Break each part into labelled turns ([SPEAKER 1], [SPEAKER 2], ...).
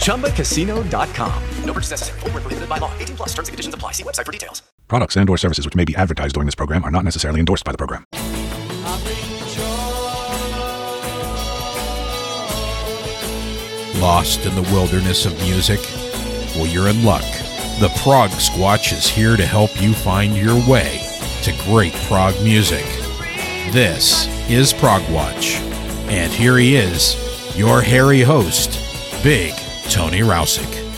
[SPEAKER 1] ChumbaCasino.com. No purchase necessary. Full prohibited by law. 18 plus terms and conditions apply. See website for details.
[SPEAKER 2] Products and or services which may be advertised during this program are not necessarily endorsed by the program.
[SPEAKER 3] Lost in the wilderness of music? Well, you're in luck. The Prog Squatch is here to help you find your way to great prog music. This is Prog Watch. And here he is, your hairy host, Big Tony Rousick.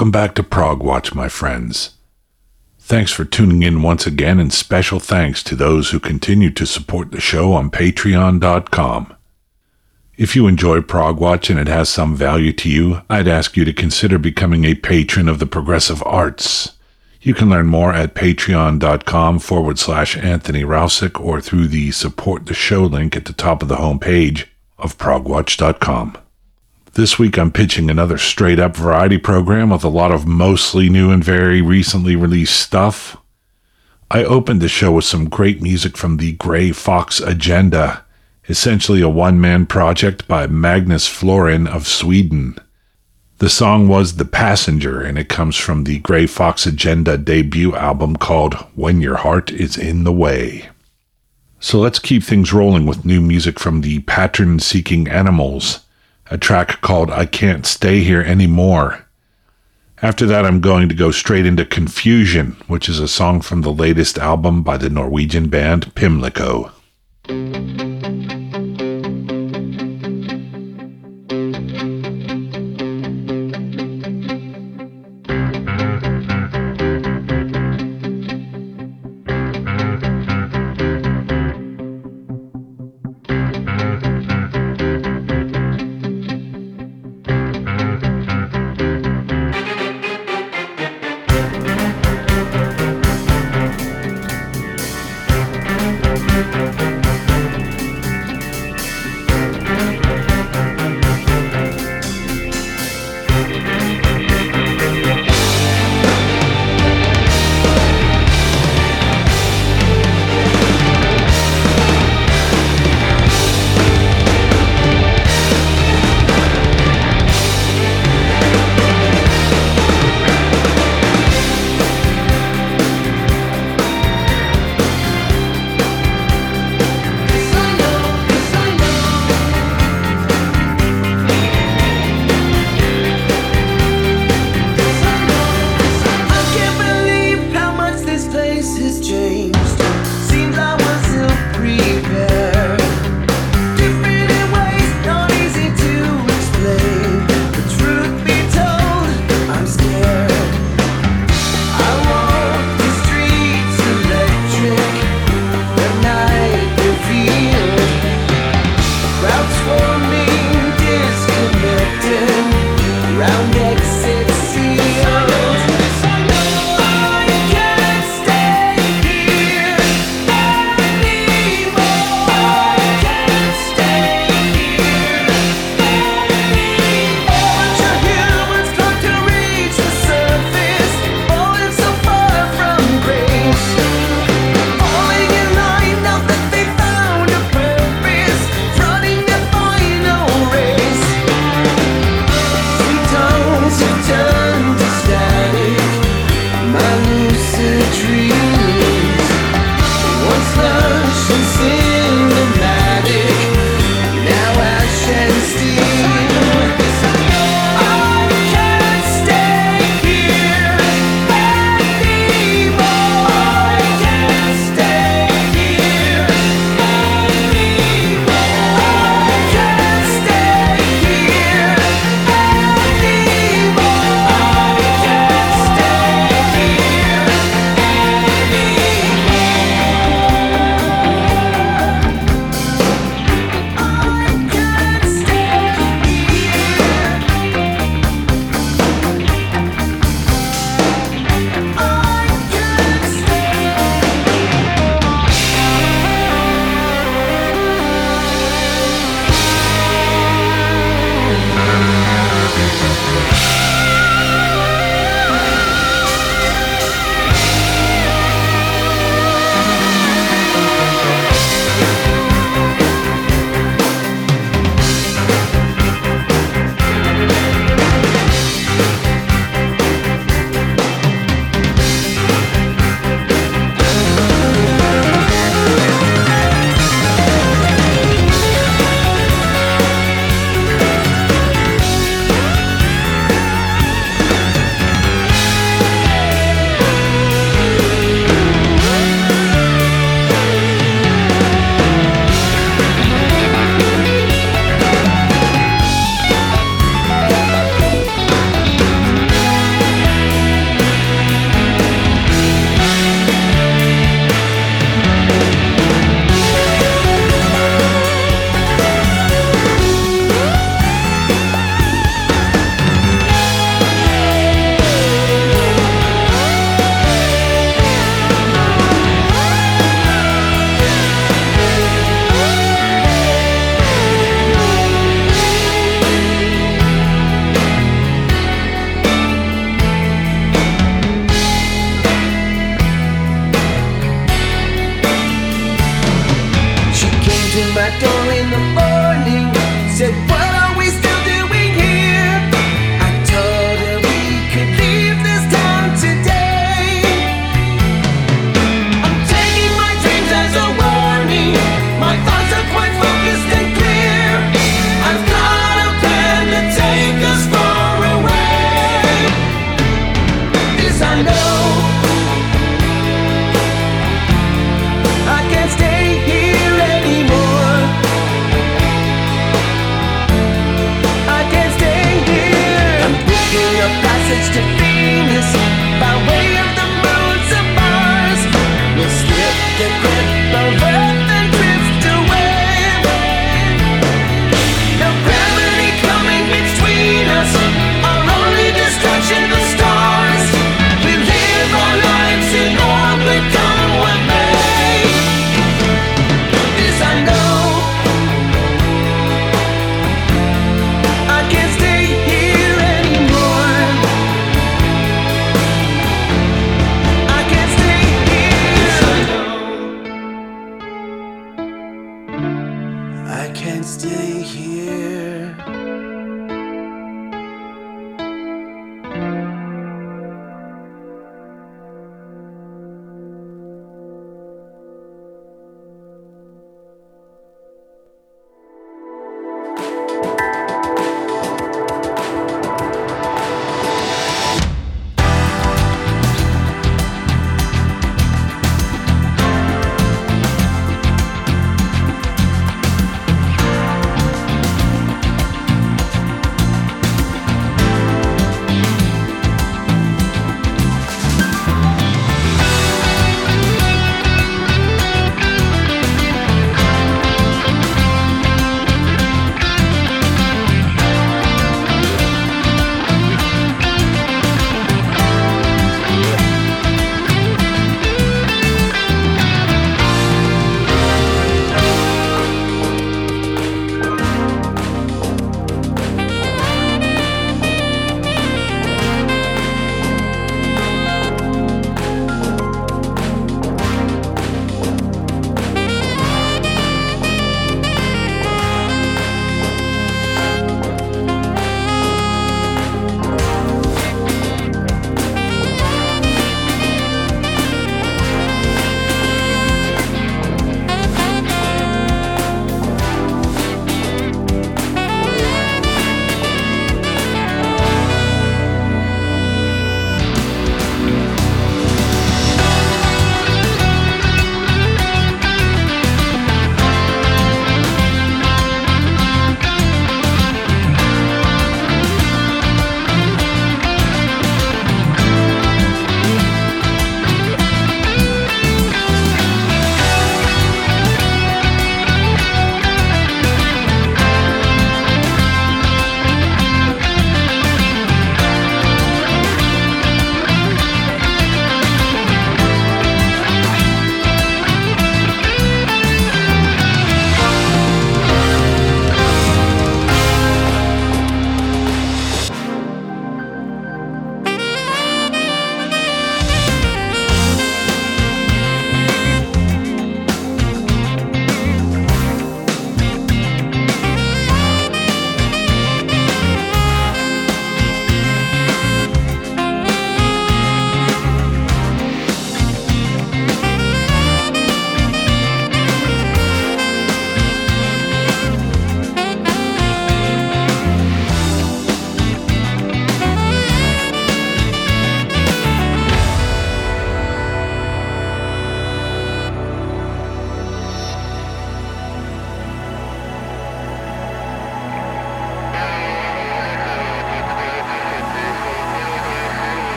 [SPEAKER 2] Welcome back to Prog Watch, my friends. Thanks for tuning in once again, and special thanks to those who continue to support the show on Patreon.com. If you enjoy Prog Watch and it has some value to you, I'd ask you to consider becoming a patron of the progressive arts. You can learn more at patreon.com forward slash Anthony Rousick or through the support the show link at the top of the homepage of ProgWatch.com. This week I'm pitching another straight up variety program with a lot of mostly new and very recently released stuff. I opened the show with some great music from the Greyfox Agenda, essentially a one man project by Magnus Florin of Sweden. The song was The Passenger, and it comes from the Greyfox Agenda debut album called When Your Heart Is in the Way. So let's keep things rolling with new music from the Pattern Seeking Animals, a track called I Can't Stay Here Anymore. After that, I'm going to go straight into Confusion, which is a song from the latest album by the Norwegian band Pymlico.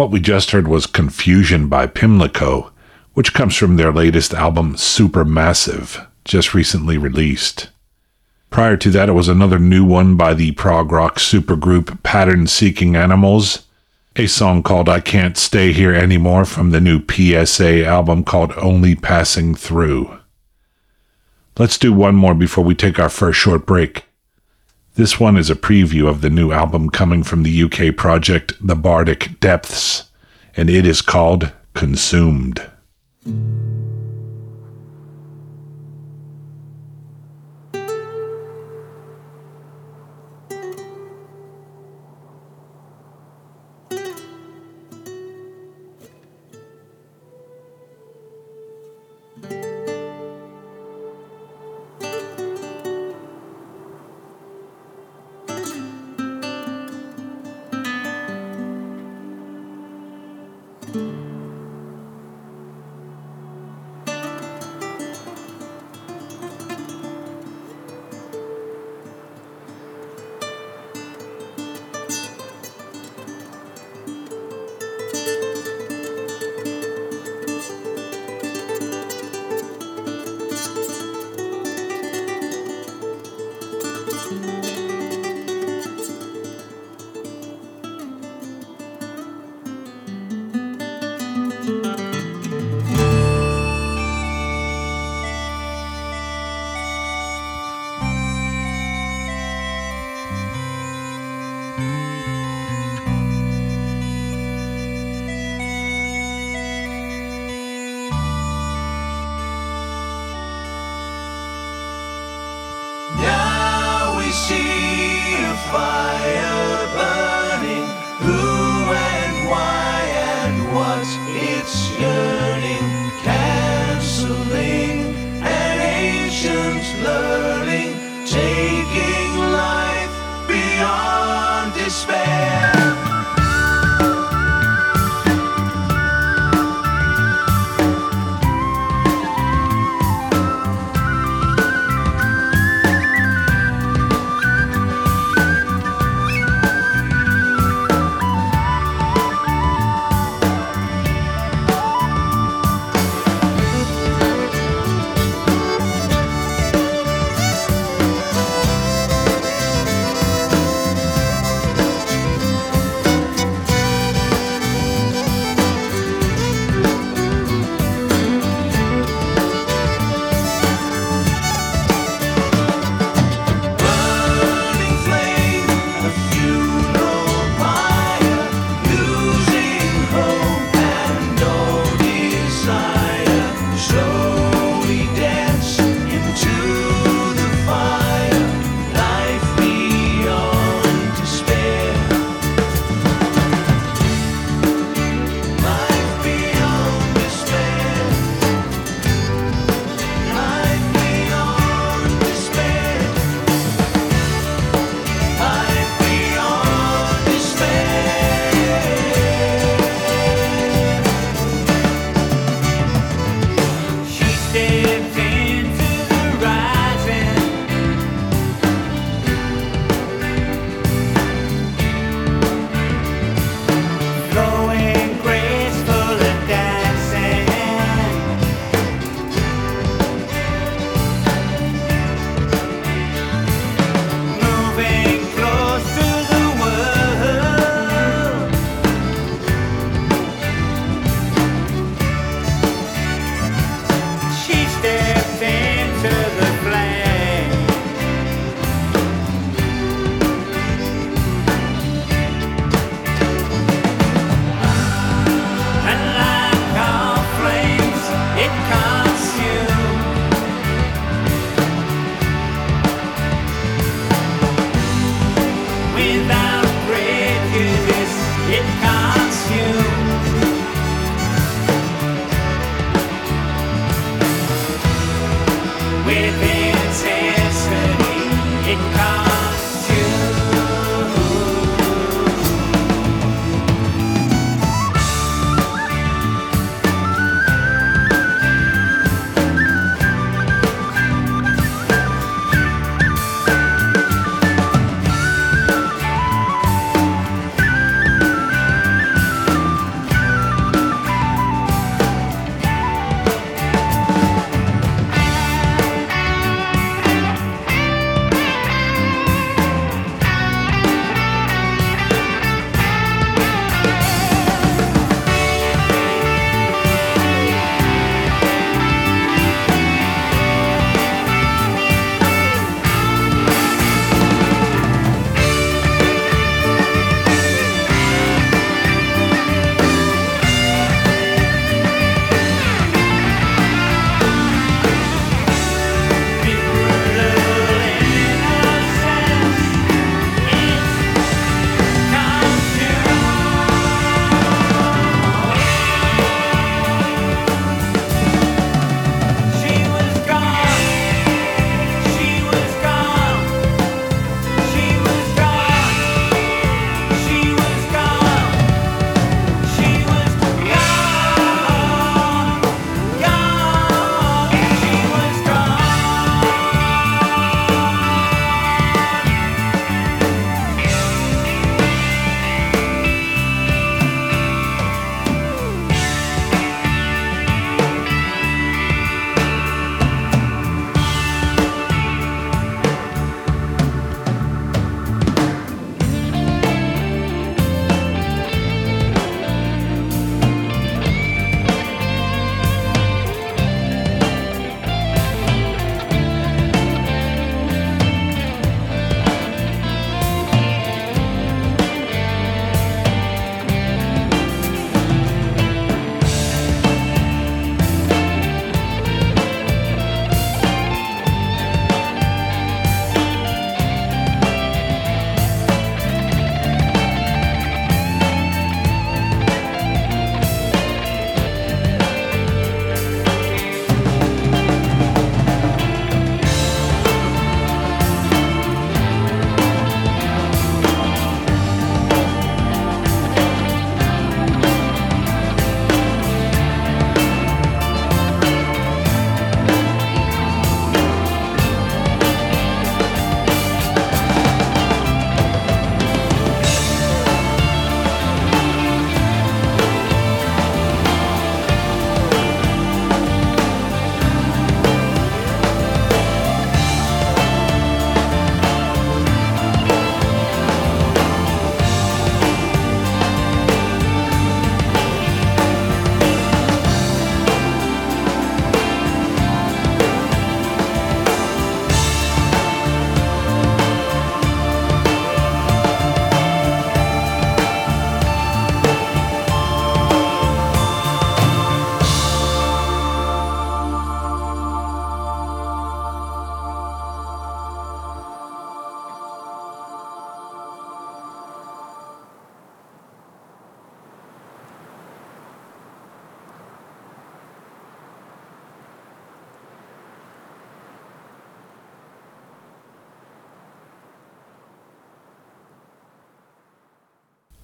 [SPEAKER 2] What we just heard was Confusion by Pymlico, which comes from their latest album Supermassive, just recently released. Prior to that, it was another new one by the prog rock supergroup Pattern Seeking Animals, a song called I Can't Stay Here Anymore from the new PSA album called Only Passing Through. Let's do one more before we take our first short break. This one is a preview of the new album coming from the UK project The Bardic Depths, and it is called Consumed.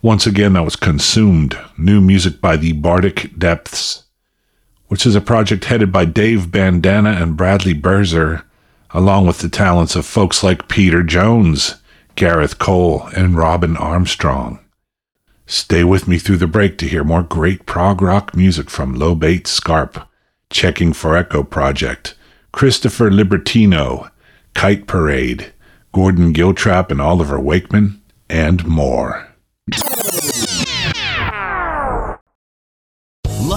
[SPEAKER 2] Once again, that was Consumed, new music by the Bardic Depths, which is a project headed by Dave Bainbridge and Bradley Birzer, along with the talents of folks like Peter Jones, Gareth Cole, and Robin Armstrong. Stay with me through the break to hear more great prog rock music from Lobate Scarp, Checking for Echo Project, Christopher Libertino, Kite Parade, Gordon Giltrap and Oliver Wakeman, and more you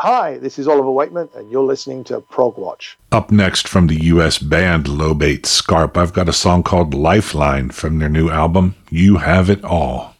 [SPEAKER 4] Hi, this is Oliver Wakeman, and you're listening to Prog Watch.
[SPEAKER 2] Up next from the US band Lobate Scarp, I've got a song called Lifeline from their new album, You Have It All.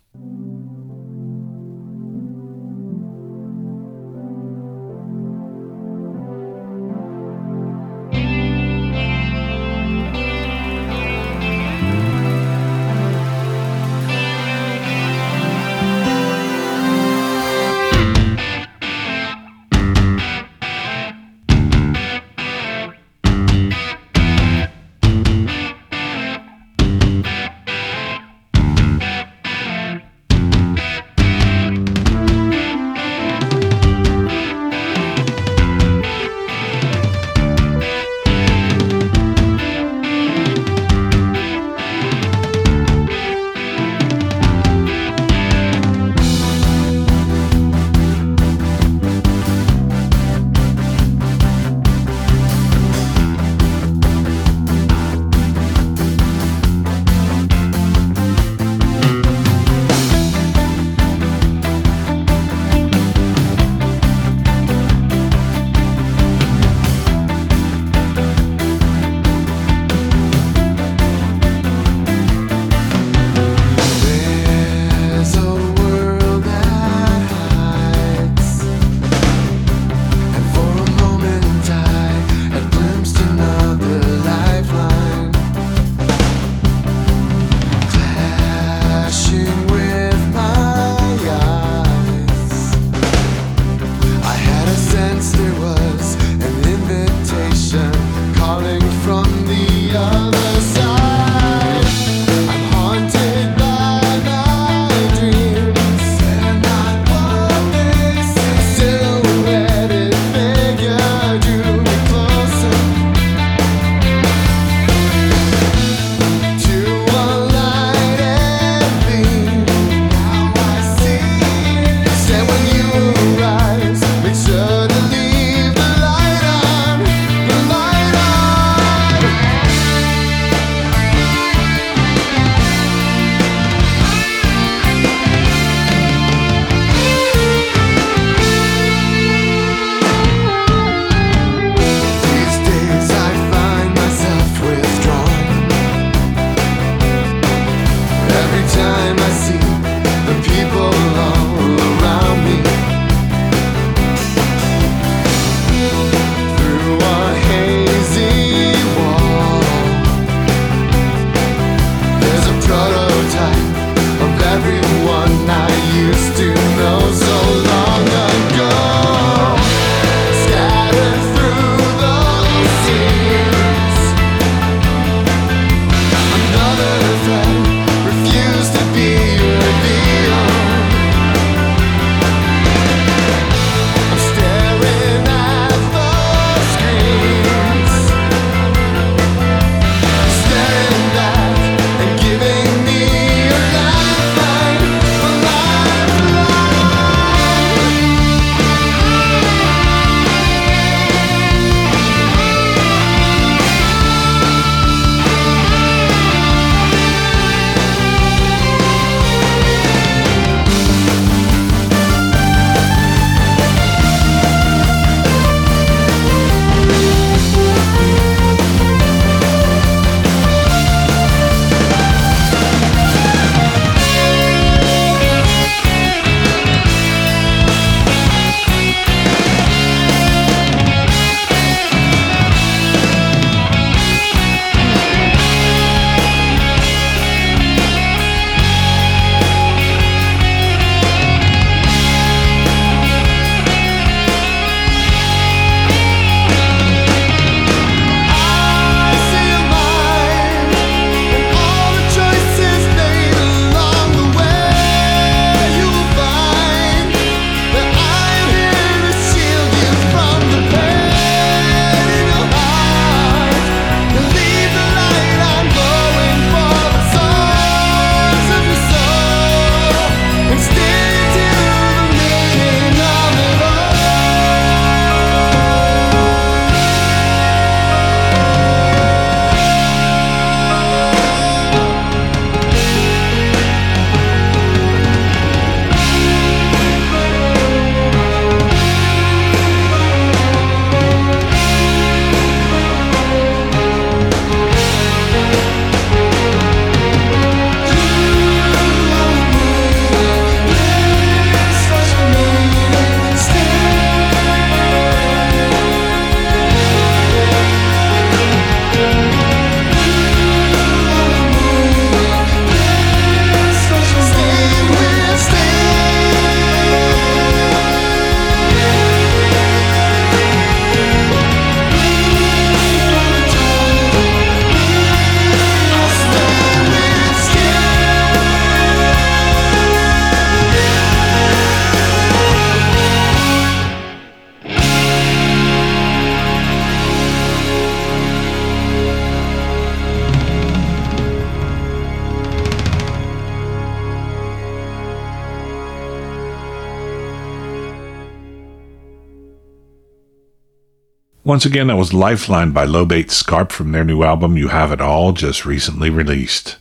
[SPEAKER 5] Once again, that was Lifeline by Lobate Scarp from their new album You Have It All, just recently released.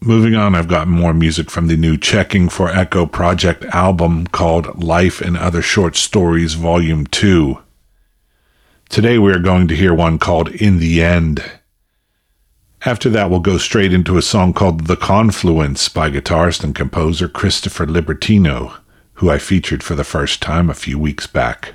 [SPEAKER 5] Moving on, I've got more music from the new Checking for Echo project album called Life and Other Short Stories Volume 2. Today we are going to hear one called In the End. After that, we'll go straight into a song called The Confluence by guitarist and composer Christopher Libertino, who I featured for the first time a few weeks back.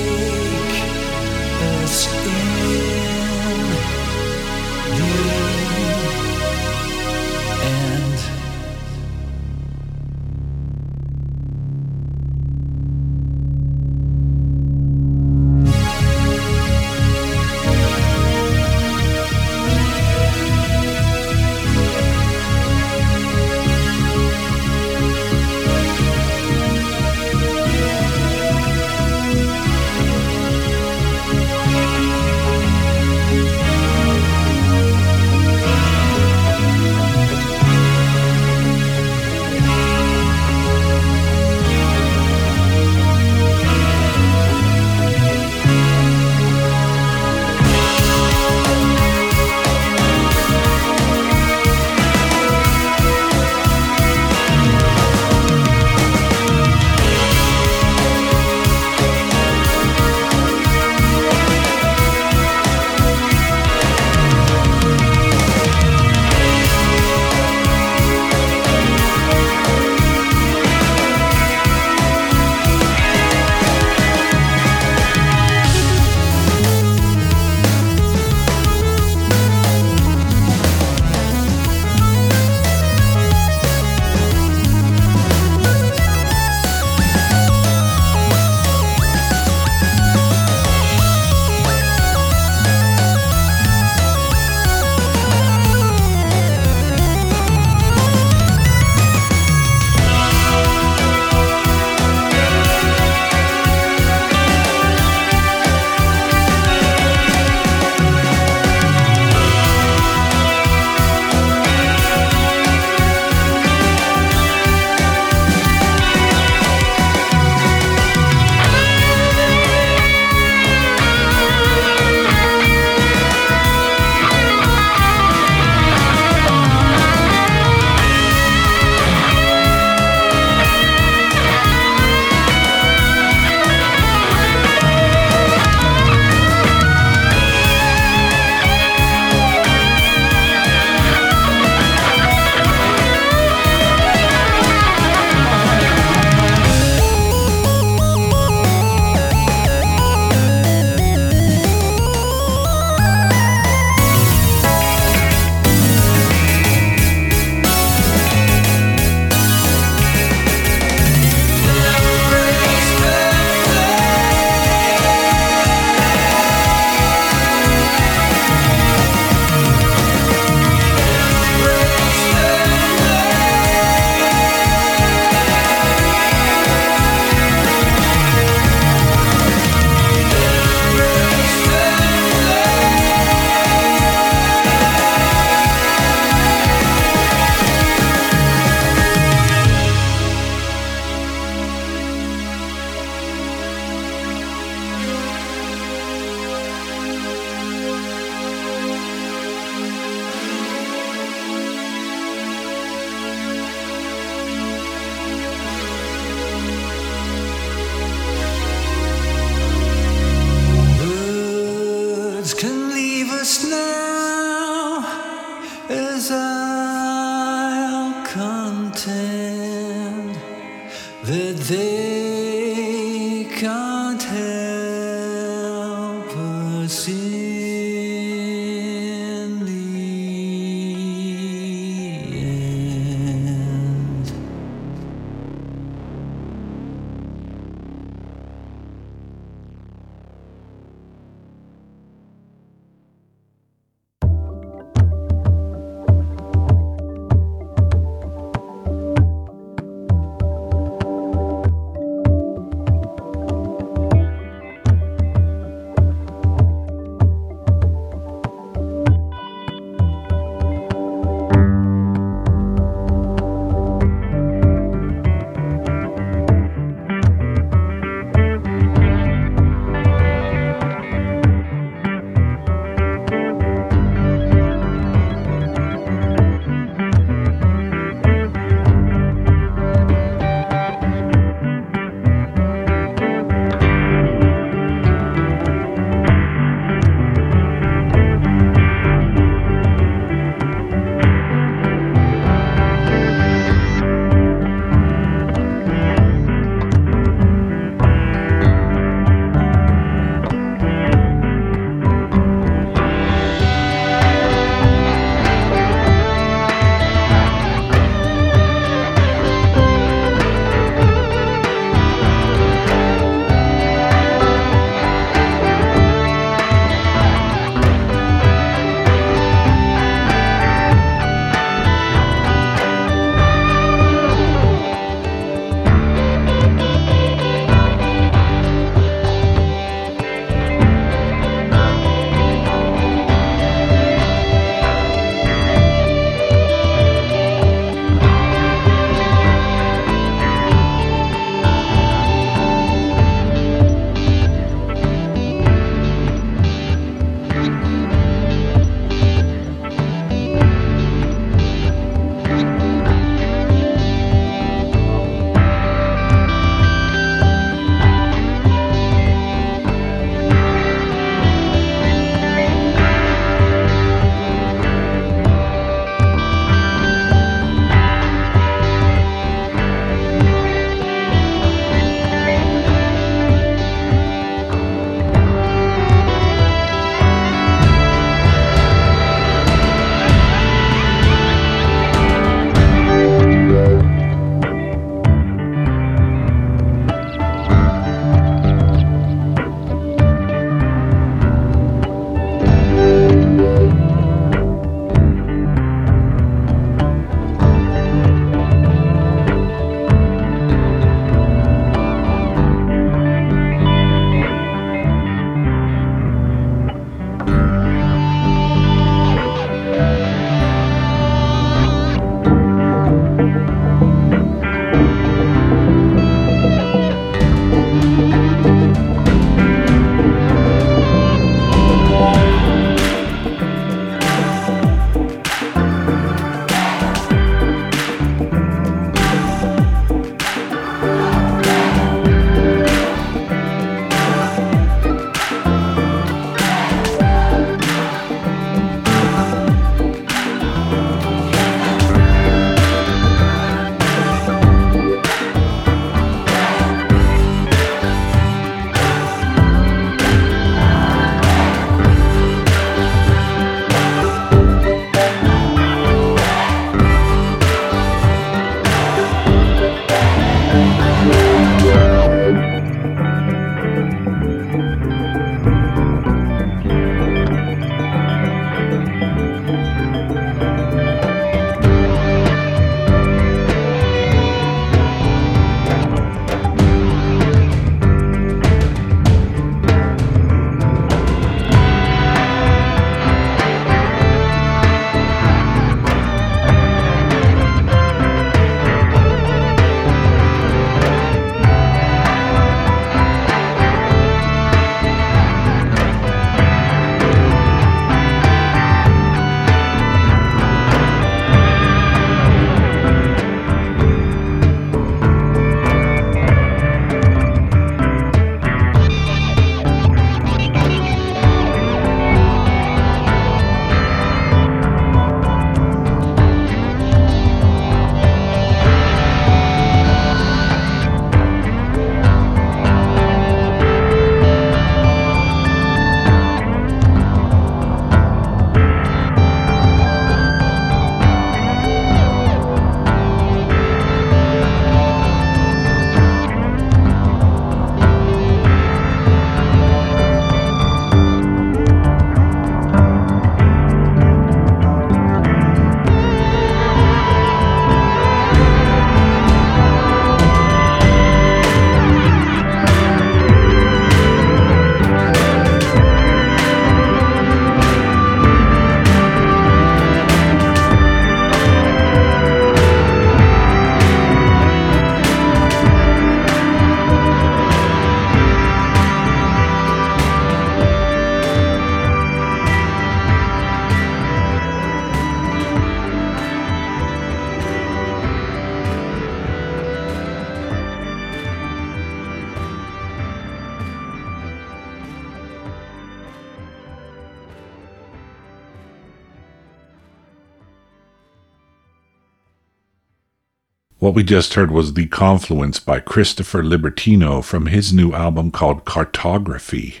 [SPEAKER 6] We just
[SPEAKER 2] heard was The Confluence by Christopher Libertino from his new album called Cartography.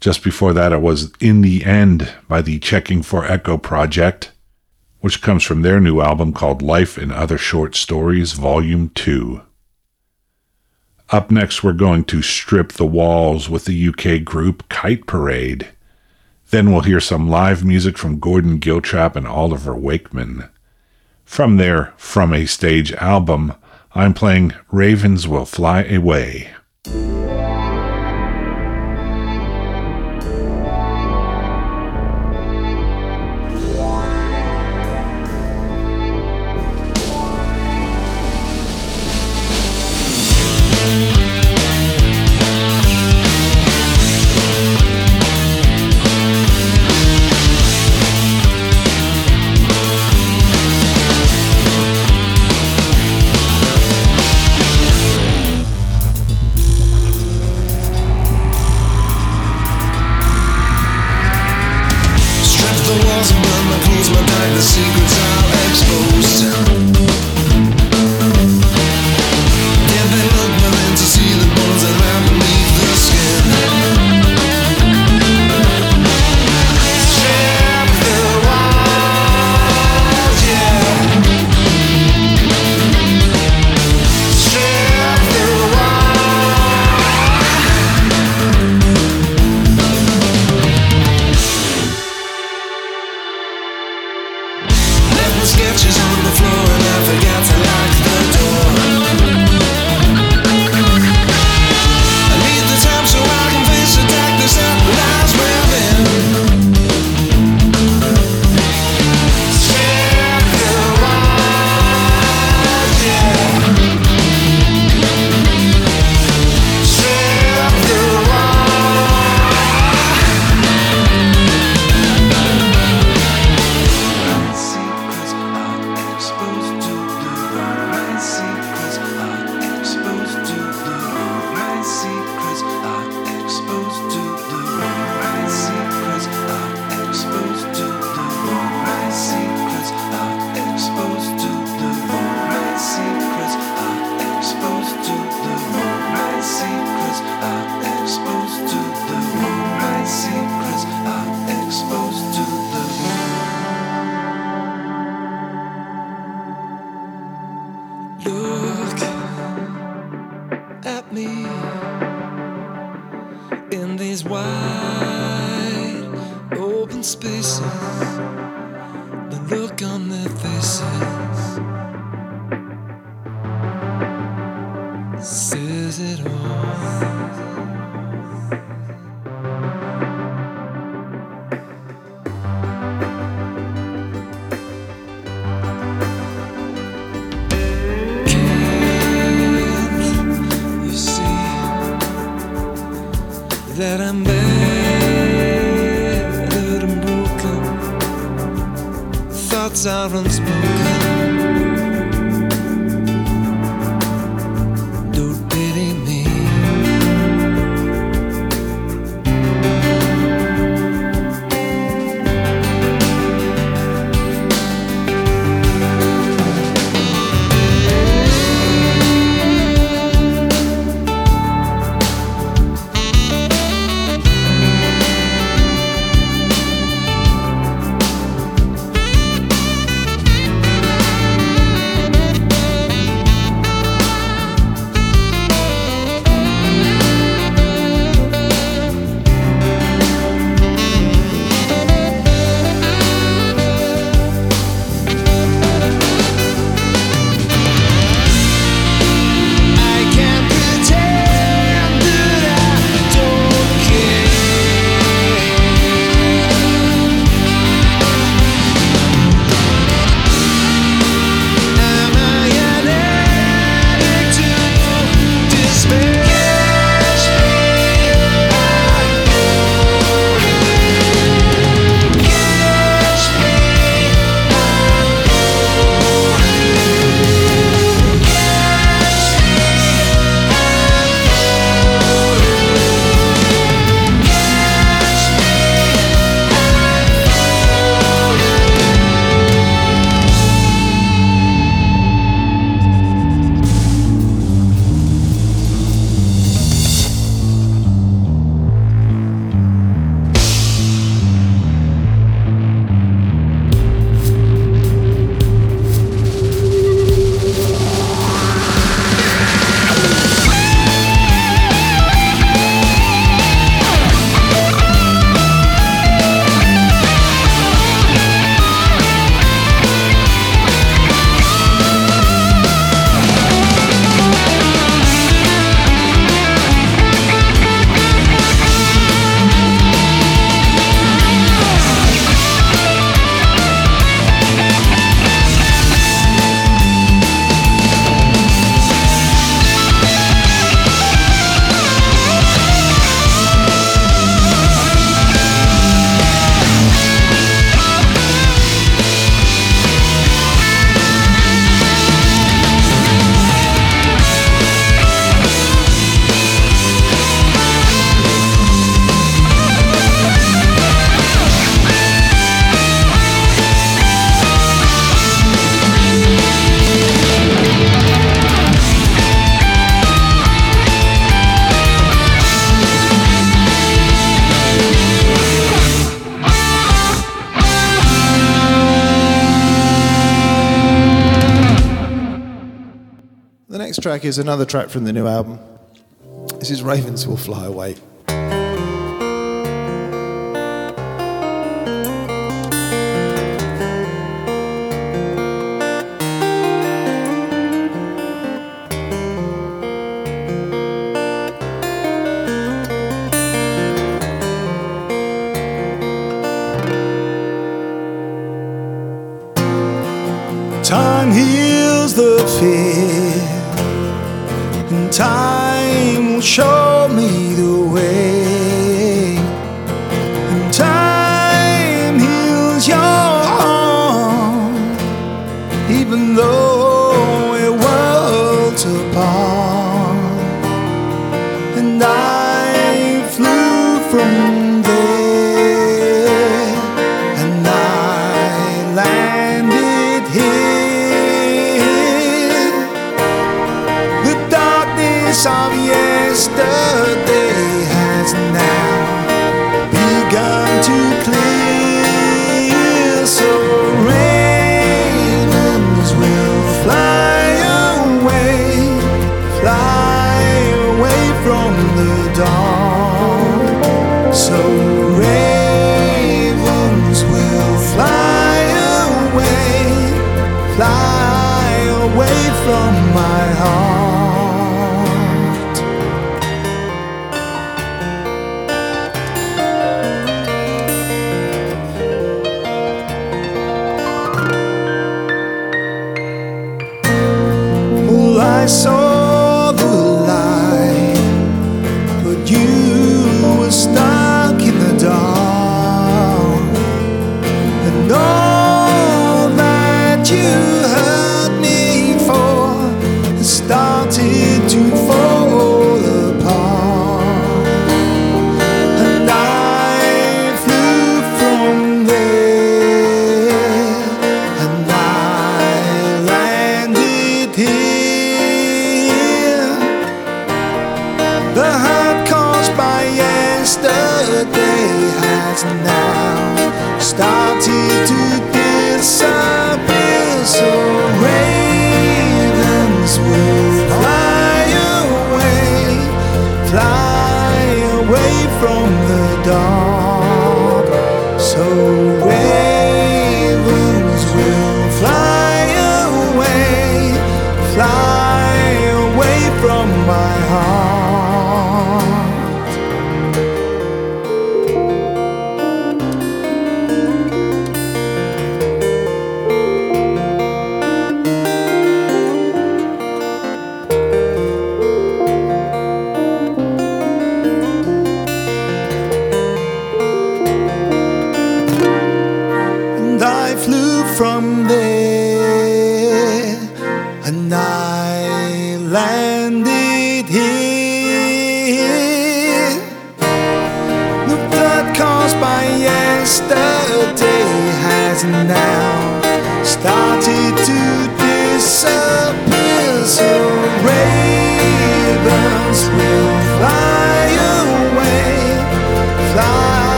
[SPEAKER 2] Just before that, it was In the End by the Checking for Echo Project, which comes from their new album called Life and Other Short Stories, Volume 2. Up next, we're going to strip the walls with the UK group Kite Parade. Then we'll hear some live music from Gordon Giltrap and Oliver Wakeman. From their From a Stage album, I'm playing Ravens Will Fly Away.
[SPEAKER 7] track is another track from the new album. This is Ravens Will Fly Away.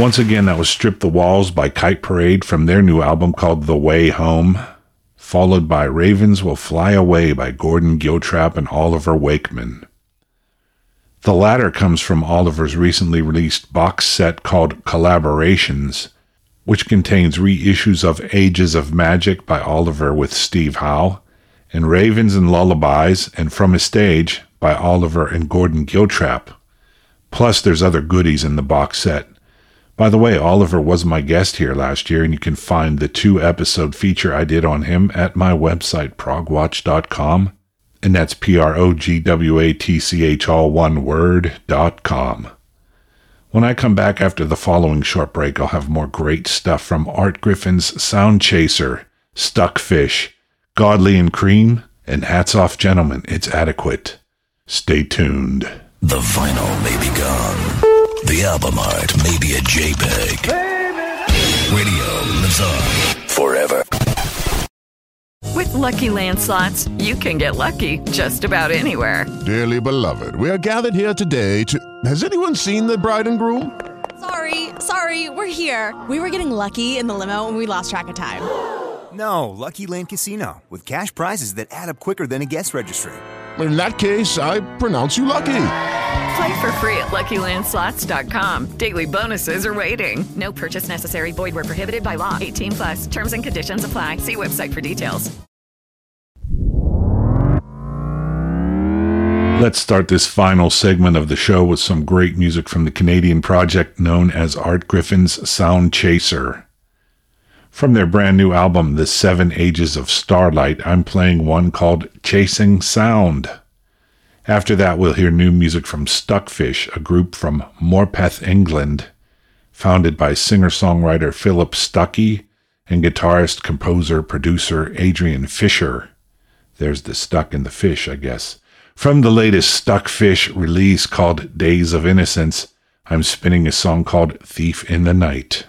[SPEAKER 2] Once again, that was Strip the Walls by Kite Parade from their new album called The Way Home, followed by Ravens Will Fly Away by Gordon Giltrap and Oliver Wakeman. The latter comes from Oliver's recently released box set called Collaborations, which contains reissues of Ages of Magic by Oliver with Steve Howe, and Ravens and Lullabies and From a Stage by Oliver and Gordon Giltrap. Plus, there's other goodies in the box set. By the way, Oliver was my guest here last year, and you can find the two episode feature I did on him at my website, progwatch.com. And that's P R O G W A T C H all one word dot com. When I come back after the following short break, I'll have more great stuff from Art Griffin's Sound Chaser, Stuck Fish, Godley and Creme, and Hats Off Gentlemen, It's Adequate. Stay tuned.
[SPEAKER 8] The vinyl may be gone. The album art may be a JPEG. Radio lives on forever.
[SPEAKER 9] With Lucky Land slots, you can get lucky just about anywhere.
[SPEAKER 10] Dearly beloved, we are gathered here today to. Has anyone seen the bride and groom?
[SPEAKER 11] Sorry, sorry, we're here. We were getting lucky in the limo and we lost track of time.
[SPEAKER 12] No, Lucky Land Casino, with cash prizes that add up quicker than a guest registry.
[SPEAKER 10] In that case, I pronounce you lucky.
[SPEAKER 9] Play for free at LuckyLandSlots.com. Daily bonuses are waiting. No purchase necessary. Void where prohibited by law. 18 plus. Terms and conditions apply. See website for details.
[SPEAKER 2] Let's start this final segment of the show with some great music from the Canadian project known as Art Griffin's Sound Chaser. From their brand new album, The Seven Ages of Starlight, I'm playing one called Chasing Sound. After that, we'll hear new music from Stuckfish, a group from Morpeth, England, founded by singer songwriter Philip Stuckey and guitarist, composer, producer Adrian Fisher. There's the stuck in the fish, I guess. From the latest Stuckfish release called Days of Innocence, I'm spinning a song called Thief in the Night.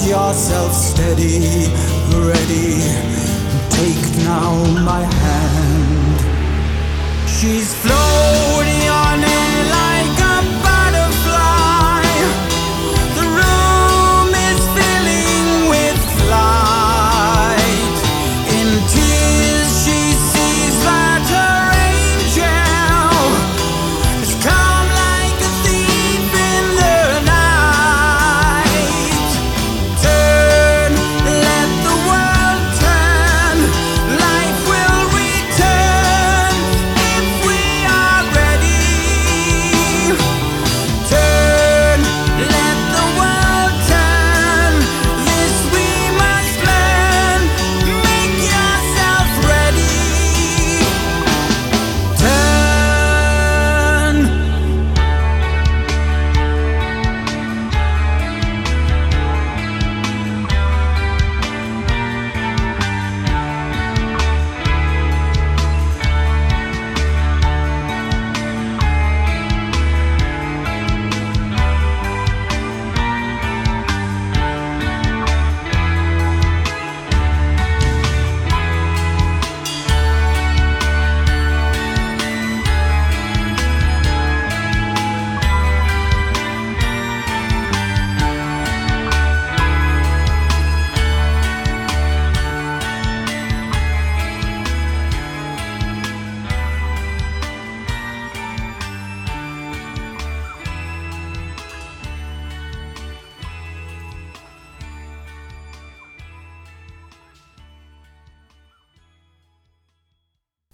[SPEAKER 1] Hold yourself steady, ready. Take now my hand. She's floating.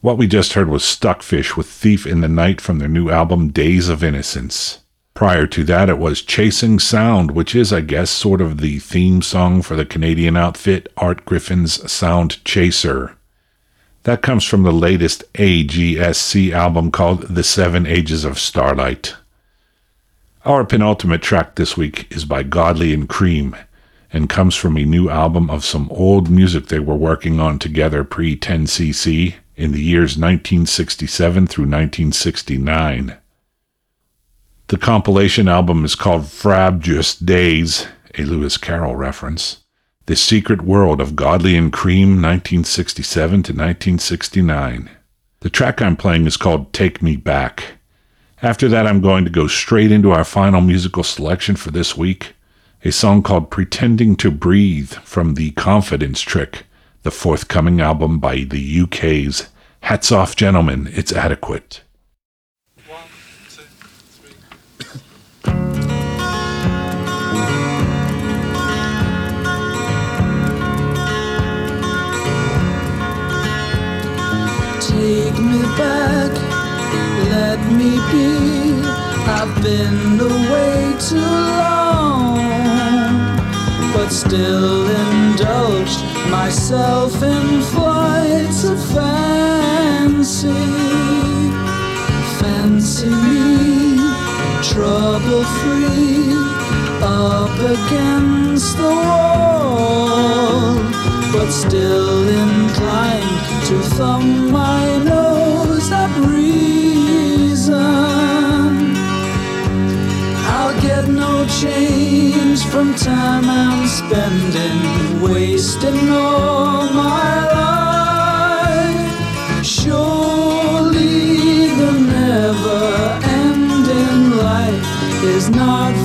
[SPEAKER 2] What we just heard was Stuckfish with Thief in the Night from their new album Days of Innocence. Prior to that, it was Chasing Sound, which is, I guess, sort of the theme song for the Canadian outfit Art Griffin's Sound Chaser. That comes from the latest AGSC album called The Seven Ages of Starlight. Our penultimate track this week is by Godley and Creme and comes from a new album of some old music they were working on together pre 10cc in the years 1967 through 1969. The compilation album is called Frabjous Days, a Lewis Carroll reference. The Secret World of Godley and Creme, 1967 to 1969. The track I'm playing is called Take Me Back. After that, I'm going to go straight into our final musical selection for this week a song called Pretending to Breathe from The Confidence Trick, the forthcoming album by the UK's Hats Off Gentlemen, It's Adequate.
[SPEAKER 5] Take me back, let me be. I've been away too long, but still indulged myself in flights of fancy. Fancy me, trouble free, up against the wall, but still inclined to thumb my nose at reason. I'll get no change from time I'm spending, wasting all my life. Surely the never ending life is not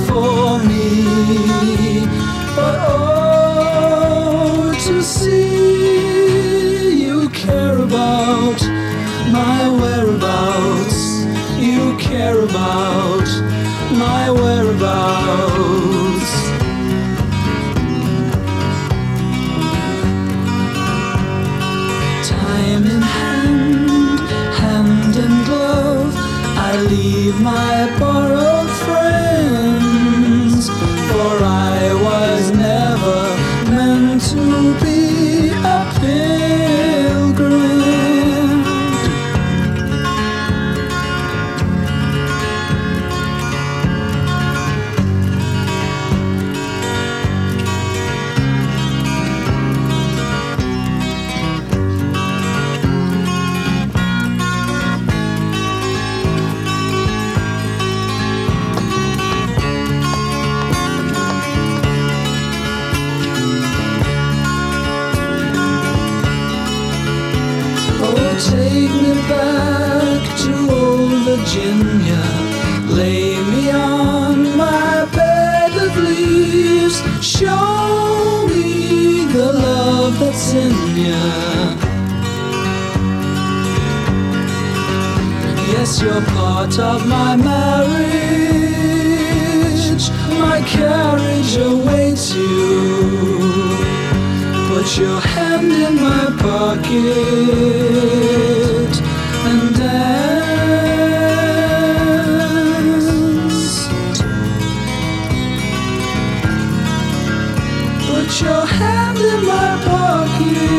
[SPEAKER 5] part of my marriage. My carriage awaits you. Put your hand in my pocket and dance. Put your hand in my pocket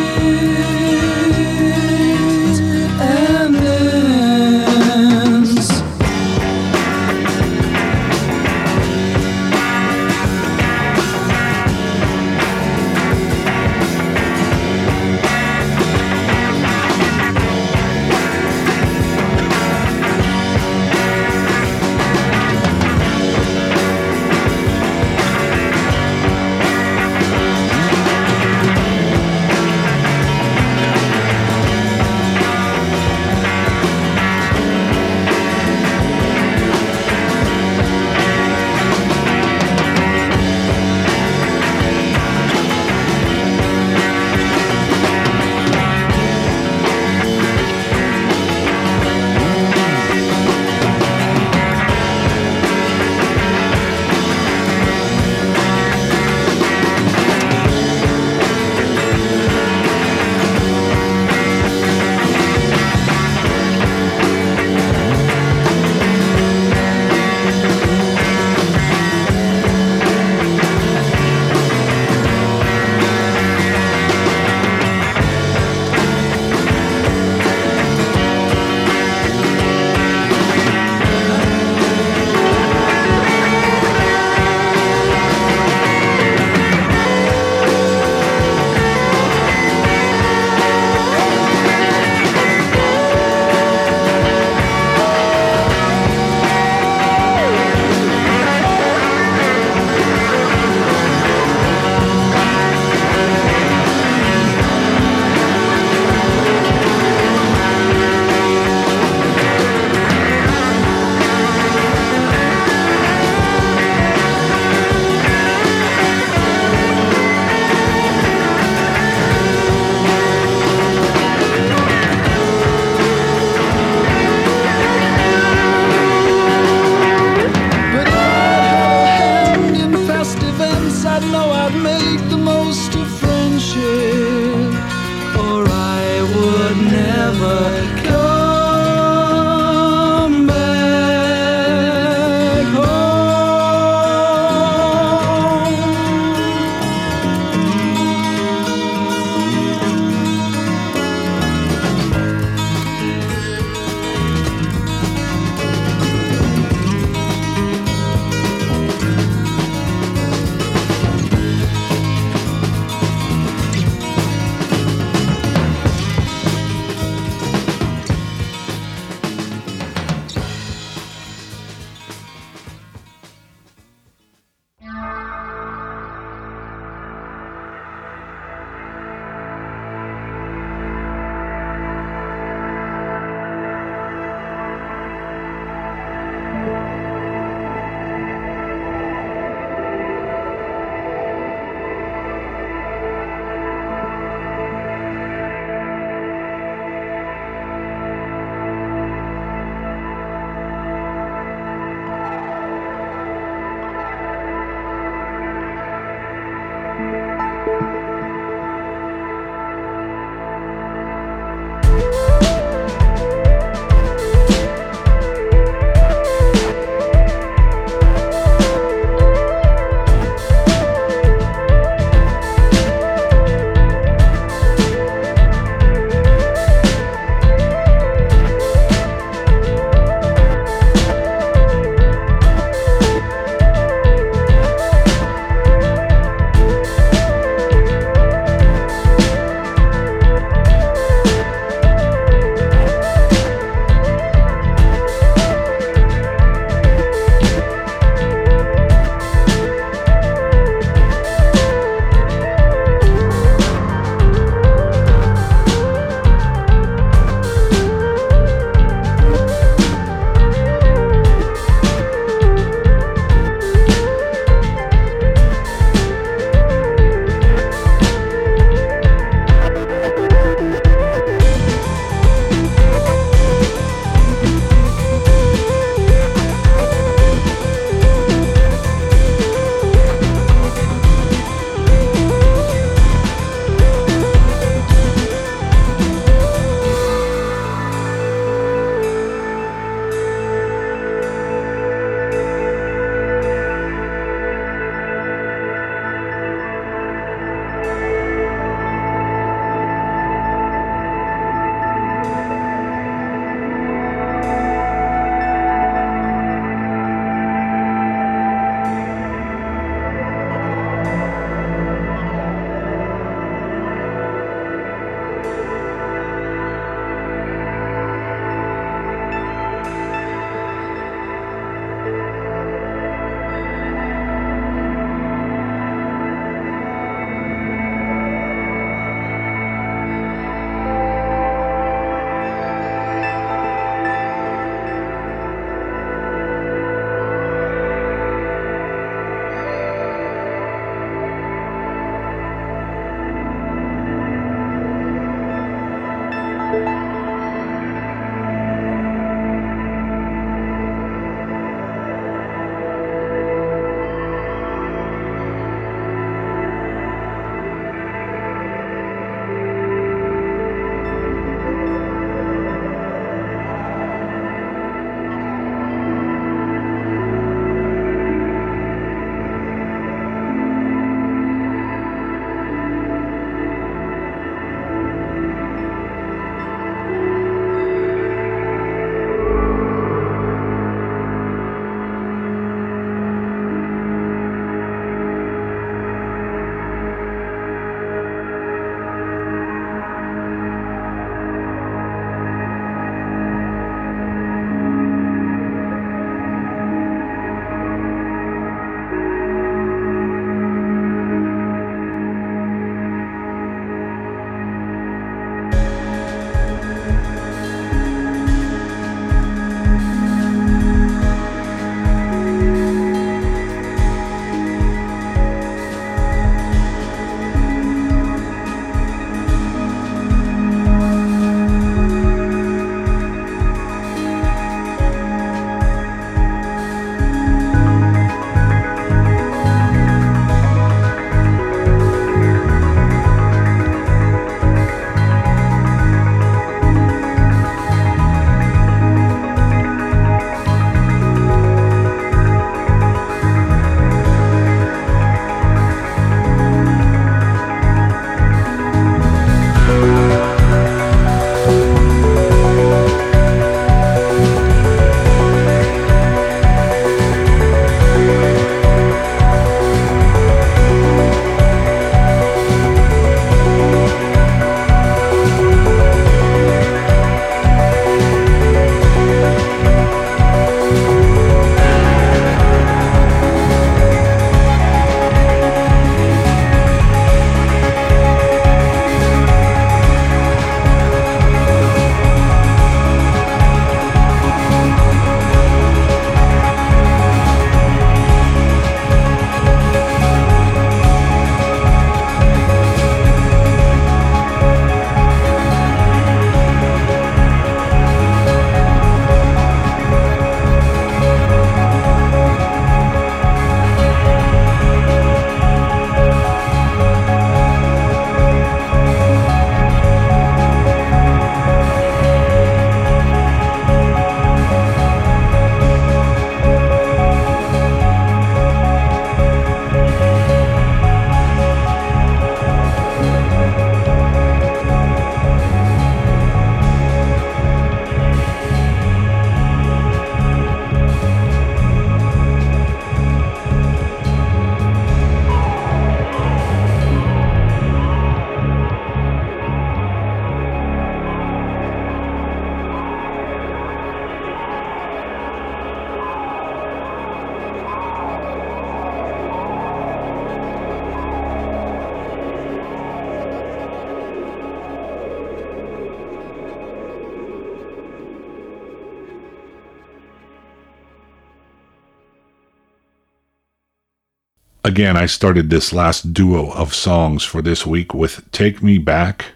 [SPEAKER 2] Again, I started this last duo of songs for this week with Take Me Back,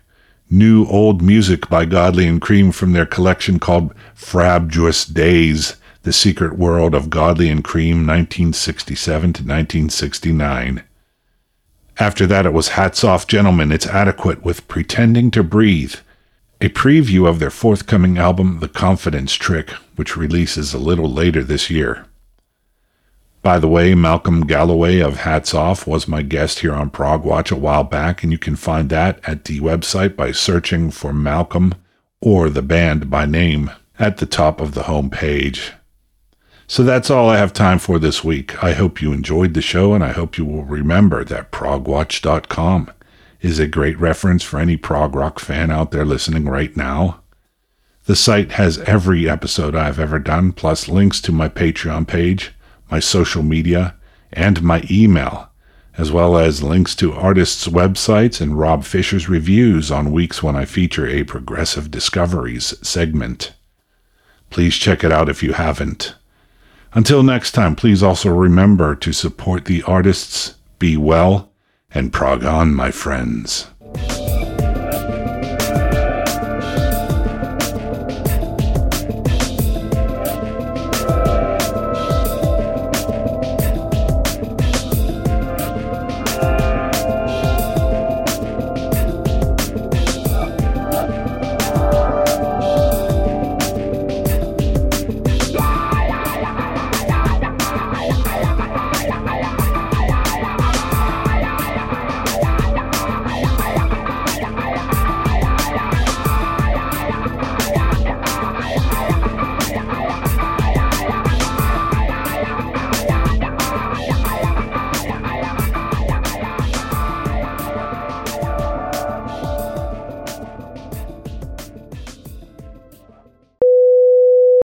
[SPEAKER 2] new old music by Godley and Creme from their collection called Frabjous Days, The Secret World of Godley and Creme 1967 to 1969. After that, it was Hats Off Gentlemen, It's Adequate with Pretending to Breathe, a preview of their forthcoming album, The Confidence Trick, which releases a little later this year. By the way, Malcolm Galloway of Hats Off was my guest here on Prog Watch a while back, and you can find that at the website by searching for Malcolm or the band by name at the top of the home page. So that's all I have time for this week. I hope you enjoyed the show, and I hope you will remember that progwatch.com is a great reference for any prog rock fan out there listening right now. The site has every episode I've ever done, plus links to my Patreon page my social media, and my email, as well as links to artists' websites and Rob Fisher's reviews on weeks when I feature a Progressive Discoveries segment. Please check it out if you haven't. Until next time, please also remember to support the artists, be well, and prog on, my friends.